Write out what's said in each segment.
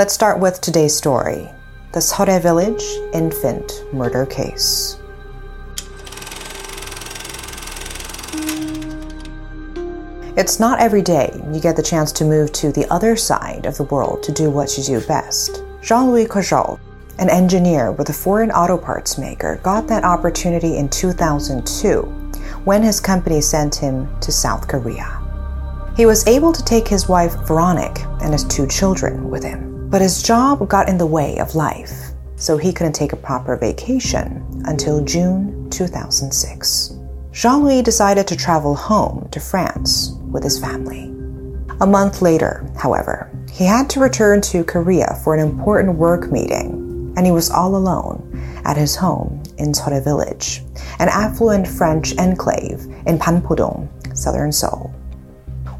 Let's start with today's story the Seorae Village infant murder case. It's not every day you get the chance to move to the other side of the world to do what you do best. Jean Louis Courjault, an engineer with a foreign auto parts maker, got that opportunity in 2002 when his company sent him to South Korea. He was able to take his wife Veronique and his two children with him, but his job got in the way of life, so he couldn't take a proper vacation until June 2006. Jean Louis decided to travel home to France with his family. A month later, however, he had to return to Korea for an important work meeting, and he was all alone at his home in Seorae Village, an affluent French enclave in Banpo-dong, southern Seoul.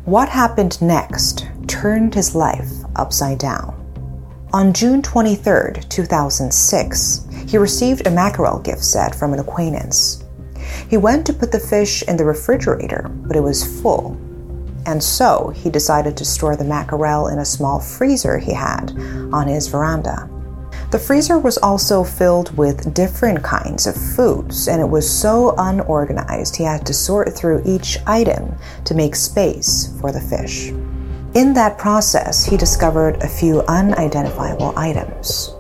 What happened next turned his life upside down. On June 23, 2006, he received a mackerel gift set from an acquaintance. He went to put the fish in the refrigerator, but it was full. And so he decided to store the mackerel in a small freezer he had on his veranda. The freezer was also filled with different kinds of foods, and it was so unorganized he had to sort through each item to make space for the fish. In that process, he discovered a few unidentifiable items.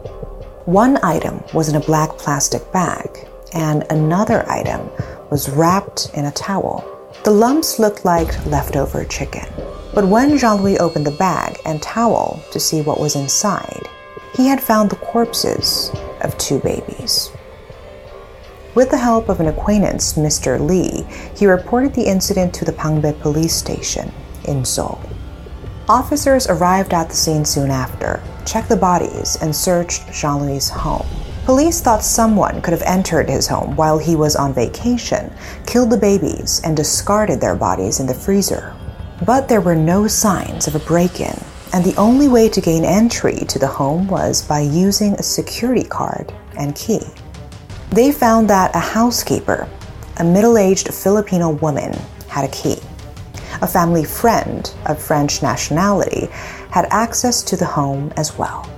One item was in a black plastic bag, and another item was wrapped in a towel. The lumps looked like leftover chicken. But when Jean Louis opened the bag and towel to see what was inside, he had found the corpses of two babies. With the help of an acquaintance, Mr. Lee, he reported the incident to the Bangbae police station in Seoul. Officers arrived at the scene soon after, checked the bodies, and searched Jean Louis' home. Police thought someone could have entered his home while he was on vacation, killed the babies, and discarded their bodies in the freezer. But there were no signs of a break in, and the only way to gain entry to the home was by using a security card and key. They found that a housekeeper, a middle aged Filipino woman, had a key. A family friend of French nationality had access to the home as well.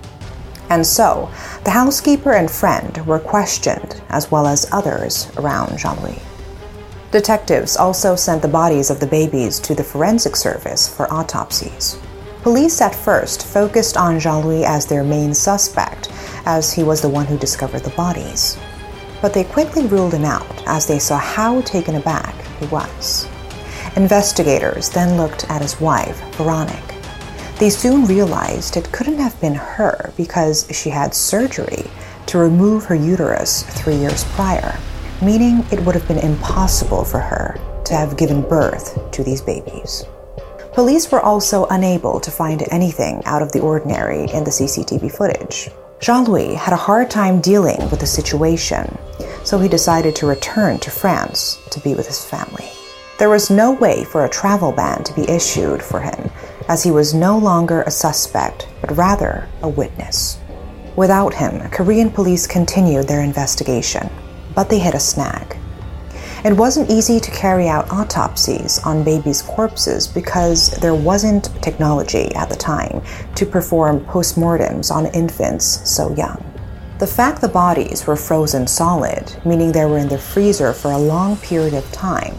And so, the housekeeper and friend were questioned, as well as others around Jean Louis. Detectives also sent the bodies of the babies to the forensic service for autopsies. Police at first focused on Jean Louis as their main suspect, as he was the one who discovered the bodies. But they quickly ruled him out as they saw how taken aback he was. Investigators then looked at his wife, Veronique. They soon realized it couldn't have been her because she had surgery to remove her uterus three years prior, meaning it would have been impossible for her to have given birth to these babies. Police were also unable to find anything out of the ordinary in the CCTV footage. Jean Louis had a hard time dealing with the situation, so he decided to return to France to be with his family. There was no way for a travel ban to be issued for him as he was no longer a suspect, but rather a witness. Without him, Korean police continued their investigation, but they hit a snag. It wasn't easy to carry out autopsies on babies' corpses because there wasn't technology at the time to perform postmortems on infants so young. The fact the bodies were frozen solid, meaning they were in the freezer for a long period of time,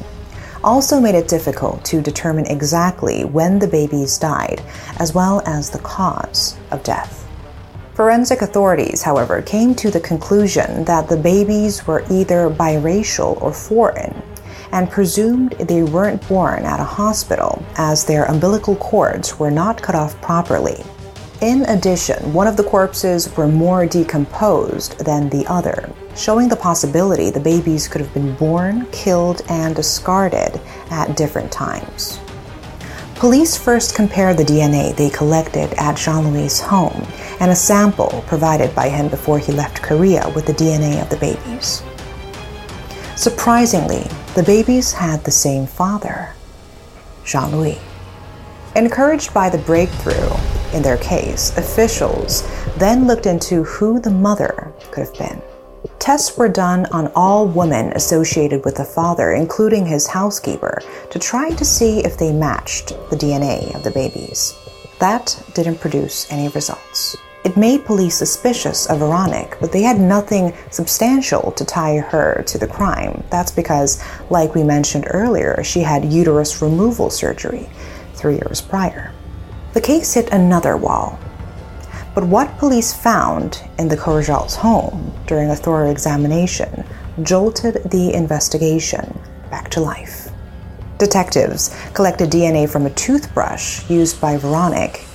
also made it difficult to determine exactly when the babies died, as well as the cause of death. Forensic authorities, however, came to the conclusion that the babies were either biracial or foreign and presumed they weren't born at a hospital as their umbilical cords were not cut off properly. In addition, one of the corpses were more decomposed than the other, showing the possibility the babies could have been born, killed, and discarded at different times. Police first compared the DNA they collected at Jean Louis' home and a sample provided by him before he left Korea with the DNA of the babies. Surprisingly, the babies had the same father, Jean Louis. Encouraged by the breakthrough in their case, officials then looked into who the mother could have been. Tests were done on all women associated with the father, including his housekeeper, to try to see if they matched the DNA of the babies. That didn't produce any results. It made police suspicious of Veronique, but they had nothing substantial to tie her to the crime. That's because, like we mentioned earlier, she had uterus removal surgery three years prior. The case hit another wall. But what police found in the Courjault's home during a thorough examination jolted the investigation back to life. Detectives collected DNA from a toothbrush used by Veronique,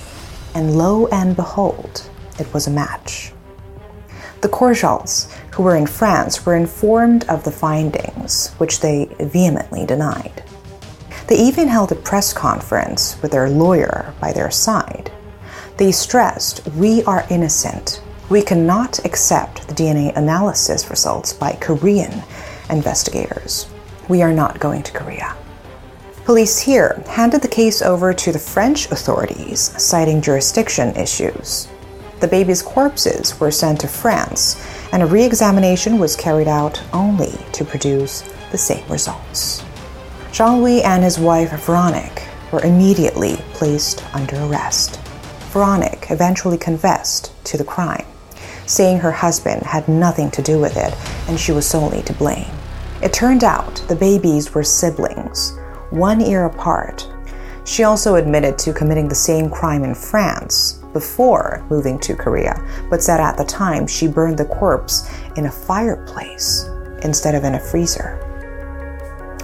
and lo and behold, it was a match. The Courjaults, who were in France, were informed of the findings, which they vehemently denied. They even held a press conference with their lawyer by their side. They stressed, We are innocent. We cannot accept the DNA analysis results by Korean investigators. We are not going to Korea. Police here handed the case over to the French authorities, citing jurisdiction issues the baby's corpses were sent to France, and a re examination was carried out only to produce the same results. Jean Louis and his wife Veronique were immediately placed under arrest. Veronique eventually confessed to the crime, saying her husband had nothing to do with it and she was solely to blame. It turned out the babies were siblings, one year apart. She also admitted to committing the same crime in France, before moving to Korea, but said at the time she burned the corpse in a fireplace instead of in a freezer.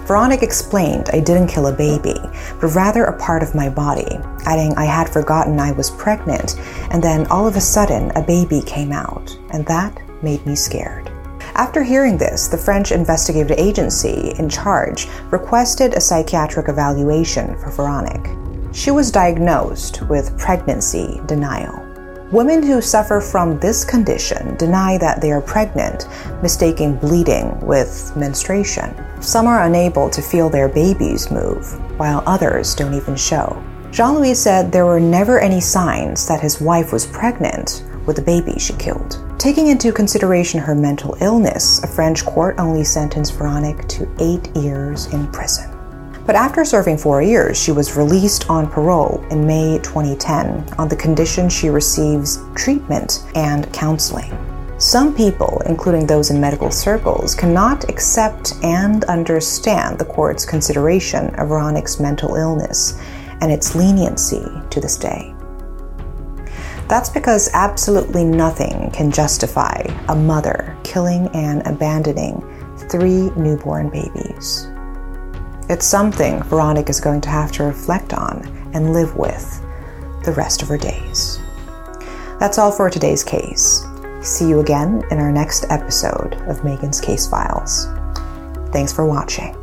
Veronique explained I didn't kill a baby, but rather a part of my body, adding I had forgotten I was pregnant, and then all of a sudden a baby came out, and that made me scared. After hearing this, the French investigative agency in charge requested a psychiatric evaluation for Veronique she was diagnosed with pregnancy denial. Women who suffer from this condition deny that they are pregnant, mistaking bleeding with menstruation. Some are unable to feel their babies move, while others don't even show. Jean Louis said there were never any signs that his wife was pregnant with the baby she killed. Taking into consideration her mental illness, a French court only sentenced Veronique to eight years in prison. But after serving four years, she was released on parole in May 2010 on the condition she receives treatment and counseling. Some people, including those in medical circles, cannot accept and understand the court's consideration of Veronique's mental illness and its leniency to this day. That's because absolutely nothing can justify a mother killing and abandoning three newborn babies. It's something Veronica is going to have to reflect on and live with the rest of her days. That's all for today's case. See you again in our next episode of Megan's Case Files. Thanks for watching.